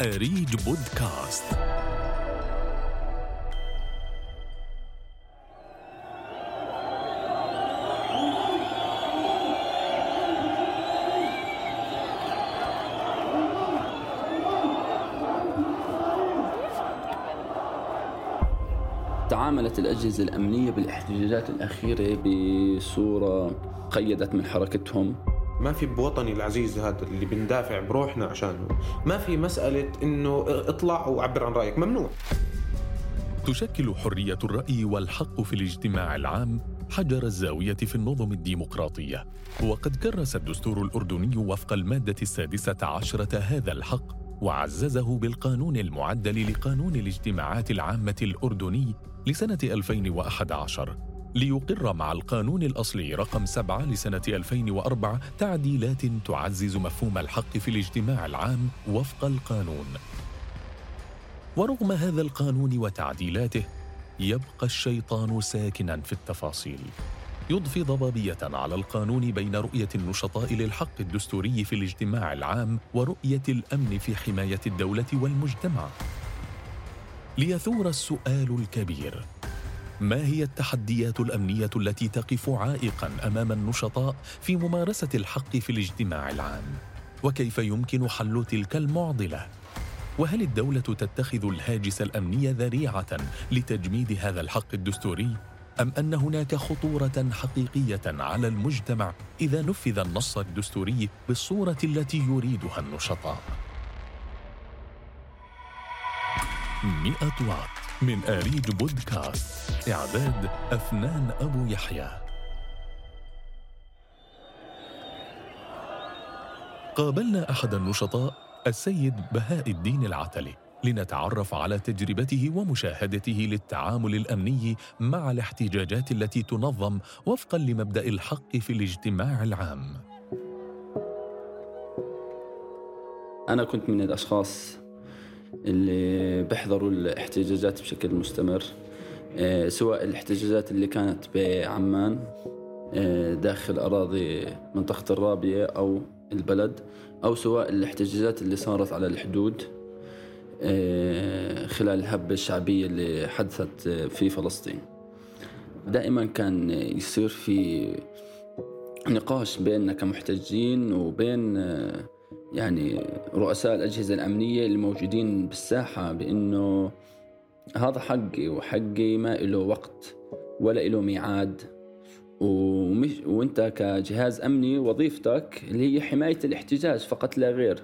أريج بودكاست. تعاملت الأجهزة الأمنية بالإحتجاجات الأخيرة بصورة قيدت من حركتهم. ما في بوطني العزيز هذا اللي بندافع بروحنا عشانه ما في مسألة إنه اطلع وعبر عن رأيك. ممنوع. تشكل حرية الرأي والحق في الاجتماع العام حجر الزاوية في النظم الديمقراطية. وقد كرس الدستور الأردني وفق المادة السادسة عشرة هذا الحق وعززه بالقانون المعدل لقانون الاجتماعات العامة الأردني لسنة 2011 ليقر مع القانون الأصلي رقم 7 لسنة 2004 تعديلات تعزز مفهوم الحق في الاجتماع العام وفق القانون. ورغم هذا القانون وتعديلاته يبقى الشيطان ساكنا في التفاصيل. يضفي ضبابية على القانون بين رؤية النشطاء للحق الدستوري في الاجتماع العام ورؤية الأمن في حماية الدولة والمجتمع. ليثور السؤال الكبير ما هي التحديات الأمنية التي تقف عائقا أمام النشطاء في ممارسة الحق في الاجتماع العام؟ وكيف يمكن حل تلك المعضلة؟ وهل الدولة تتخذ الهاجس الأمني ذريعة لتجميد هذا الحق الدستوري؟ أم أن هناك خطورة حقيقية على المجتمع إذا نفذ النص الدستوري بالصورة التي يريدها النشطاء؟ مئة واط. من آريج بودكاست إعداد أفنان أبو يحيى قابلنا أحد النشطاء السيد بهاء الدين العتلي لنتعرف على تجربته ومشاهدته للتعامل الأمني مع الاحتجاجات التي تنظم وفقا لمبدأ الحق في الاجتماع العام. أنا كنت من الأشخاص اللي بيحضروا الاحتجاجات بشكل مستمر آه، سواء الاحتجاجات اللي كانت بعمان آه، داخل أراضي منطقة الرابية أو البلد أو سواء الاحتجاجات اللي صارت على الحدود آه، خلال الهبة الشعبية اللي حدثت في فلسطين. دائما كان يصير في نقاش بيننا كمحتجين وبين يعني رؤساء الأجهزة الأمنية اللي موجودين بالساحة بأنه هذا حقي وحقي ما له وقت ولا له ميعاد. ومش وأنت كجهاز أمني وظيفتك اللي هي حماية الاحتجاج فقط لا غير.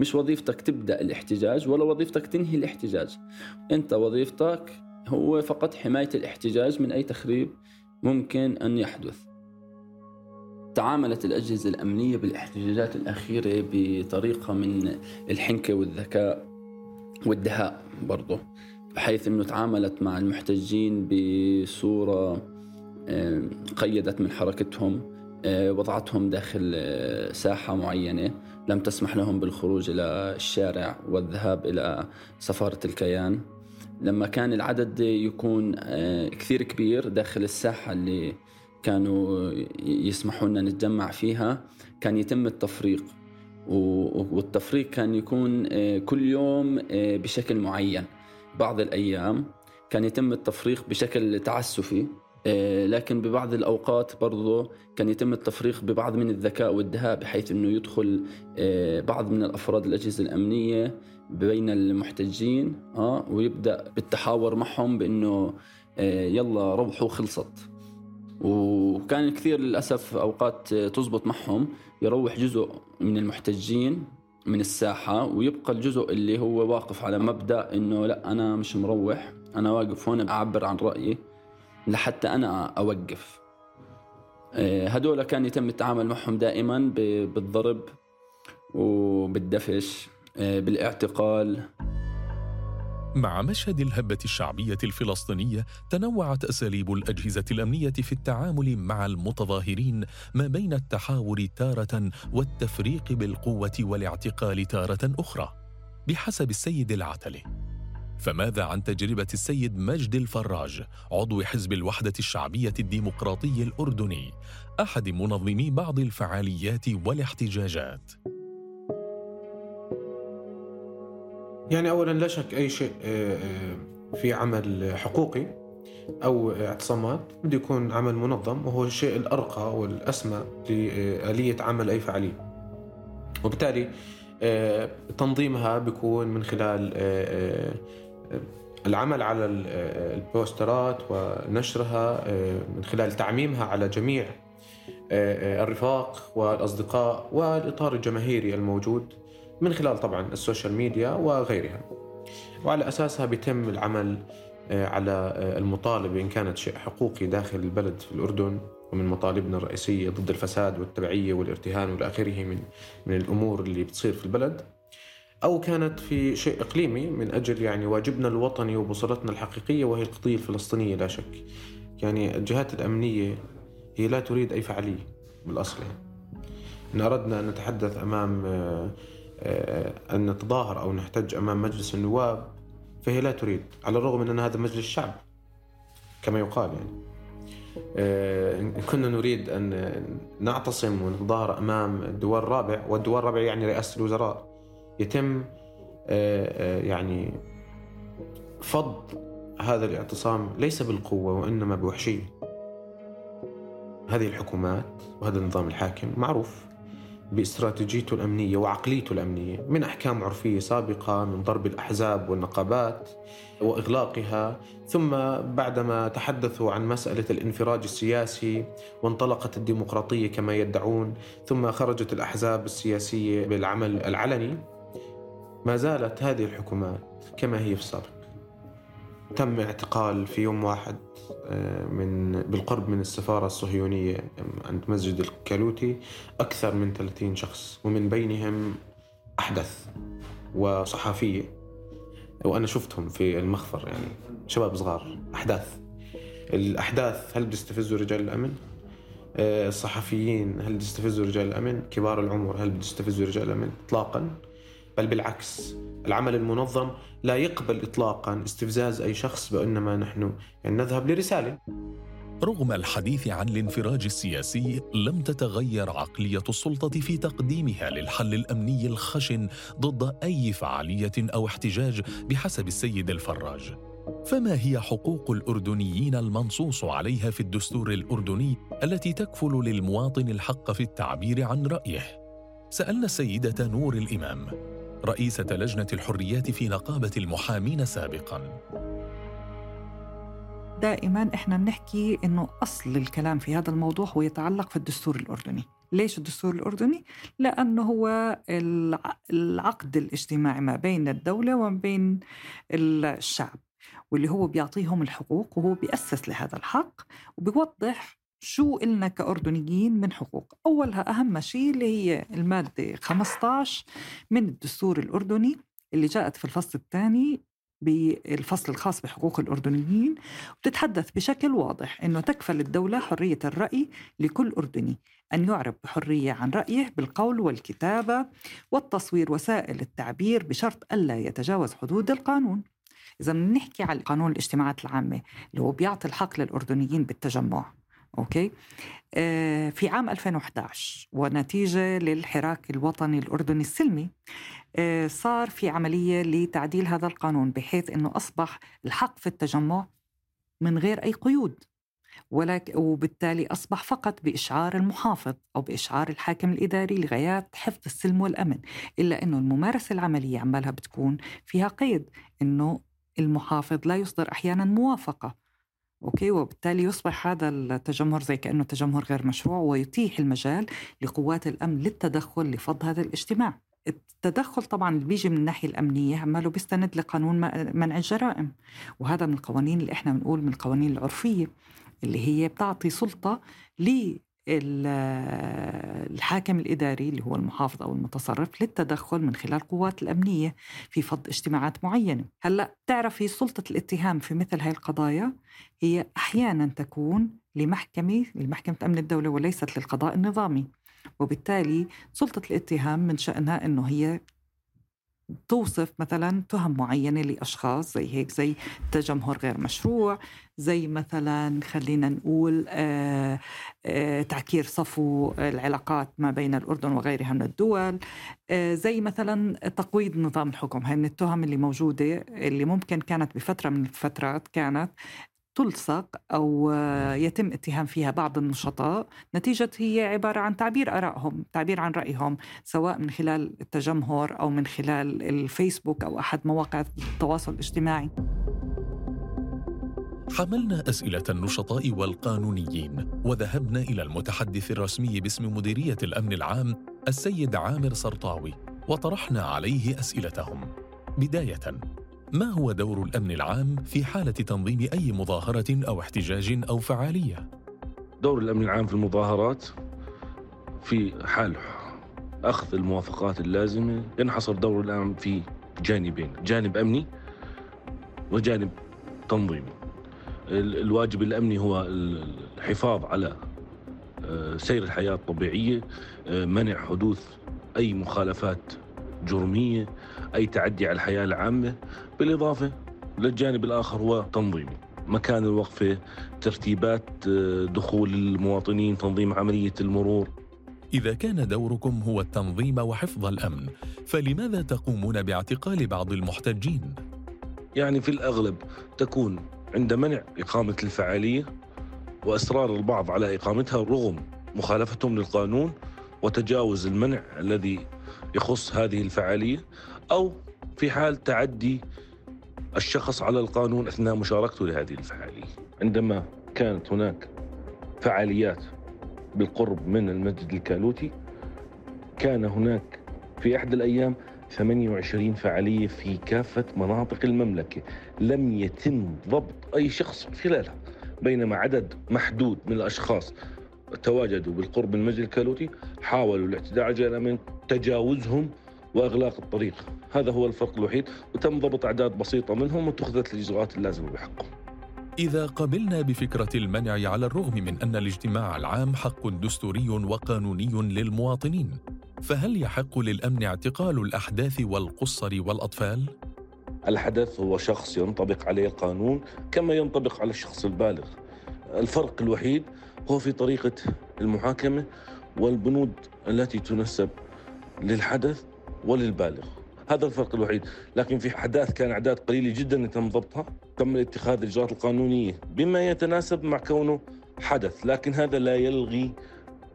مش وظيفتك تبدأ الاحتجاج ولا وظيفتك تنهي الاحتجاج. أنت وظيفتك هو فقط حماية الاحتجاج من أي تخريب ممكن أن يحدث. تعاملت الأجهزة الأمنية بالإحتجاجات الأخيرة بطريقة من الحنكة والذكاء والدهاء برضه بحيث أنه تعاملت مع المحتجين بصورة قيدت من حركتهم آه، وضعتهم داخل آه، ساحة معينة لم تسمح لهم بالخروج إلى الشارع والذهاب إلى سفارة الكيان. لما كان العدد يكون آه، كثير كبير داخل الساحة اللي كانوا يسمحوا لنا نتجمع فيها كان يتم التفريق. والتفريق كان يكون آه، كل يوم آه، بشكل معين. بعض الأيام كان يتم التفريق بشكل تعسفي آه، لكن ببعض الأوقات برضو كان يتم التفريق ببعض من الذكاء والدهاء بحيث أنه يدخل بعض من الأفراد الأجهزة الأمنية بين المحتجين ويبدأ بالتحاور معهم بأنه يلا روحوا خلصت. وكان كثير للأسف أوقات تزبط معهم يروح جزء من المحتجين من الساحة ويبقى الجزء اللي هو واقف على مبدأ إنه لا أنا مش مروح أنا واقف هون أعبر عن رأيي لحتى أنا أوقف. آه، هدول كان يتم التعامل معهم دائما بالضرب وبالدفش آه، بالإعتقال مع مشهد الهبة الشعبية الفلسطينية تنوعت أساليب الأجهزة الأمنية في التعامل مع المتظاهرين ما بين التحاور تارة والتفريق بالقوة والاعتقال تارة أخرى بحسب السيد العتلي. فماذا عن تجربة السيد مجد الفراج عضو حزب الوحدة الشعبية الديمقراطي الأردني أحد منظمي بعض الفعاليات والاحتجاجات؟ يعني اولا لا شك أي شيء آه، آه، في عمل حقوقي أو اعتصامات بده يكون عمل منظم وهو الشيء الأرقى والأسمى لآلية عمل أي فعاليه. وبالتالي آه، تنظيمها بيكون من خلال العمل على البوسترات ونشرها من خلال تعميمها على جميع الرفاق والأصدقاء والإطار الجماهيري الموجود من خلال طبعا ال social media وغيرها. وعلى أساسها بيتم العمل آه، على آه، المطالبة إن كانت شيء حقوقي داخل البلد في الأردن ومن مطالبنا الرئيسية ضد الفساد والتبعية والارتهان والى آخره من من الأمور اللي بتصير في البلد. أو كانت في شيء إقليمي من أجل يعني واجبنا الوطني وبصلتنا الحقيقية وهي القضية الفلسطينية لا شك. يعني الجهات الأمنية هي لا تريد أي فعالية بالأصل يعني. إن أردنا أن نتحدث أمام آه، أن نتظاهر أو نحتج أمام مجلس النواب فهي لا تريد على الرغم من أن هذا مجلس الشعب كما يقال يعني. آه، إن كنا نريد أن نعتصم ونتظاهر أمام الدول الرابع والدول الرابع يعني رئاسة الوزراء. يتم آه، يعني فض هذا الاعتصام ليس بالقوة وإنما بوحشية. هذه الحكومات وهذا النظام الحاكم معروف. باستراتيجيته الأمنية وعقليته الأمنية من أحكام عرفية سابقة من ضرب الأحزاب والنقابات وإغلاقها. ثم بعدما تحدثوا عن مسألة الانفراج السياسي وانطلقت الديمقراطية كما يدعون ثم خرجت الأحزاب السياسية بالعمل العلني ما زالت هذه الحكومات كما هي في السابق. تم اعتقال في يوم واحد آه، من بالقرب من السفارة الصهيونية عند مسجد الكالوتي أكثر من 30 شخص ومن بينهم أحدث وصحفية وأنا شفتهم في المخفر يعني شباب صغار أحداث الأحداث هل بيستفزوا رجال الأمن؟ آه، الصحفيين هل بيستفزوا رجال الأمن؟ كبار العمر هل بيستفزوا رجال الأمن؟ إطلاقا بل بالعكس العمل المنظم لا يقبل اطلاقا استفزاز أي شخص بانما نحن يعني نذهب لرسالة. رغم الحديث عن الانفراج السياسي لم تتغير عقلية السلطة في تقديمها للحل الأمني الخشن ضد أي فعالية أو احتجاج بحسب السيد الفراج. فما هي حقوق الأردنيين المنصوص عليها في الدستور الأردني التي تكفل للمواطن الحق في التعبير عن رأيه؟ سألنا السيدة نور الإمام. رئيسة لجنة الحريات في نقابة المحامين سابقاً. دائما إحنا بنحكي إنه أصل الكلام في هذا الموضوع هو يتعلق في الدستور الأردني. ليش الدستور الأردني؟ لأنه هو العقد الاجتماعي ما بين الدولة وما بين الشعب واللي هو بيعطيهم الحقوق وهو بيأسس لهذا الحق وبيوضح شو إلنا كأردنيين من حقوق؟ أولها أهم شيء اللي هي المادة 15 من الدستور الأردني اللي جاءت في الفصل الثاني بالفصل الخاص بحقوق الأردنيين وبتتحدث بشكل واضح أنه تكفل الدولة حرية الرأي لكل أردني أن يعرب بحرية عن رأيه بالقول والكتابة والتصوير وسائل التعبير بشرط ألا يتجاوز حدود القانون. إذا بنحكي على قانون الاجتماعات العامة اللي هو بيعطي الحق للأردنيين بالتجمع. أوكي؟ آه في عام 2011 ونتيجة للحراك الوطني الأردني السلمي آه صار في عملية لتعديل هذا القانون بحيث أنه أصبح الحق في التجمع من غير أي قيود ولكن وبالتالي أصبح فقط بإشعار المحافظ أو بإشعار الحاكم الإداري لغايات حفظ السلم والأمن إلا أنه الممارسة العملية عمالها بتكون فيها قيد أنه المحافظ لا يصدر أحيانا موافقة okay وبالتالي يصبح هذا التجمهر زي كأنه تجمهر غير مشروع ويتيح المجال لقوات الأمن للتدخل لفض هذا الاجتماع. التدخل طبعا اللي بيجي من الناحية الأمنية عماله بيستند لقانون منع الجرائم وهذا من القوانين اللي إحنا بنقول من القوانين العرفية اللي هي بتعطي سلطة الحاكم الإداري اللي هو المحافظ أو المتصرف للتدخل من خلال القوات الأمنية في فض اجتماعات معينة. هلأ تعرفي سلطة الاتهام في مثل هاي القضايا هي أحيانا تكون لمحكمة لمحكمة أمن الدولة وليست للقضاء النظامي وبالتالي سلطة الاتهام من شأنها أنه هي توصف مثلا تهم معينة لأشخاص زي هيك زي تجمهر غير مشروع زي مثلا خلينا نقول آه، آه، تعكير صفو العلاقات ما بين الأردن وغيرها من الدول آه، زي مثلا تقويض نظام الحكم. هاي من التهم اللي موجودة اللي ممكن كانت بفترة من الفترات كانت تلصق أو يتم اتهام فيها بعض النشطاء. نتيجة هي عبارة عن تعبير آرائهم تعبير عن رأيهم سواء من خلال التجمهر أو من خلال الفيسبوك أو أحد مواقع التواصل الاجتماعي. حملنا أسئلة النشطاء والقانونيين وذهبنا إلى المتحدث الرسمي باسم مديرية الأمن العام السيد عامر سرطاوي وطرحنا عليه أسئلتهم. بداية. ما هو دور الأمن العام في حالة تنظيم أي مظاهرة أو احتجاج أو فعالية؟ دور الأمن العام في المظاهرات في حال أخذ الموافقات اللازمة ينحصر دور الأمن في جانبين جانب أمني وجانب تنظيمي. الواجب الأمني هو الحفاظ على آه، سير الحياة الطبيعية آه، منع حدوث أي مخالفات جرمية أي تعدي على الحياة العامة. بالإضافة للجانب الآخر هو تنظيمي. مكان الوقفة ترتيبات آه، دخول المواطنين تنظيم عملية المرور. إذا كان دوركم هو التنظيم وحفظ الأمن، فلماذا تقومون باعتقال بعض المحتجين؟ يعني في الأغلب تكون عند منع إقامة الفعالية وإصرار البعض على إقامتها رغم مخالفتهم للقانون وتجاوز المنع الذي يخص هذه الفعالية أو في حال تعدي الشخص على القانون أثناء مشاركته لهذه الفعالية. عندما كانت هناك فعاليات بالقرب من المسجد الكالوتي كان هناك في أحد الأيام 28 فعالية في كافة مناطق المملكة. لم يتم ضبط أي شخص خلالها بينما عدد محدود من الأشخاص تواجدوا بالقرب من المسجد الكالوتي حاولوا الاعتداء على الامن تجاوزهم وإغلاق الطريق هذا هو الفرق الوحيد وتم ضبط أعداد بسيطة منهم واتخذت الإجراءات اللازمة بحقهم إذا قبلنا بفكرة المنع على الرغم من أن الاجتماع العام حق دستوري وقانوني للمواطنين، فهل يحق للأمن اعتقال الأحداث والقصر والأطفال؟ الحدث هو شخص ينطبق عليه القانون كما ينطبق على الشخص البالغ. الفرق الوحيد هو في طريقة المحاكمة والبنود التي تنسب للحدث وللبالغ. هذا الفرق الوحيد. لكن في حداث كان أعداد قليلة جدا تم ضبطها تم اتخاذ الإجراءات القانونية بما يتناسب مع كونه حدث لكن هذا لا يلغي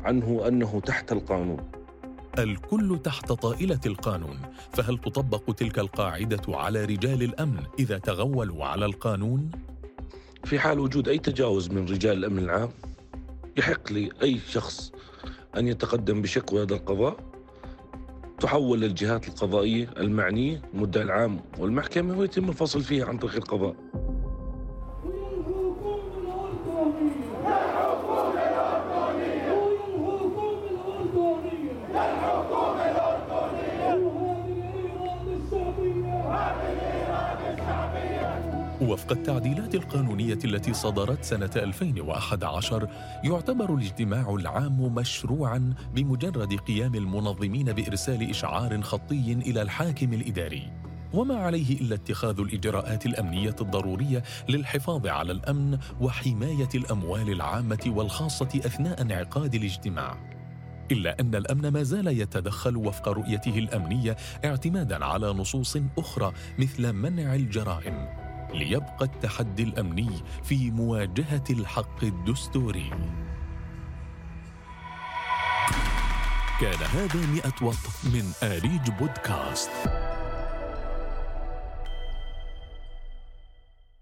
عنه أنه تحت القانون. الكل تحت طائلة القانون. فهل تطبق تلك القاعدة على رجال الأمن إذا تغولوا على القانون؟ في حال وجود أي تجاوز من رجال الأمن العام يحق لأي شخص أن يتقدم بشكوى لدى القضاء؟ تحول للجهات القضائية المعنية المدعي العام والمحكمة ويتم الفصل فيها عن طريق القضاء. وفق التعديلات القانونية التي صدرت سنة 2011 يعتبر الاجتماع العام مشروعا بمجرد قيام المنظمين بإرسال إشعار خطي إلى الحاكم الإداري. وما عليه إلا اتخاذ الإجراءات الأمنية الضرورية للحفاظ على الأمن وحماية الأموال العامة والخاصة أثناء انعقاد الاجتماع. إلا أن الأمن ما زال يتدخل وفق رؤيته الأمنية اعتمادا على نصوص أخرى مثل منع الجرائم. ليبقى التحدي الأمني في مواجهة الحق الدستوري. كان هذا مئة وط من آريج بودكاست.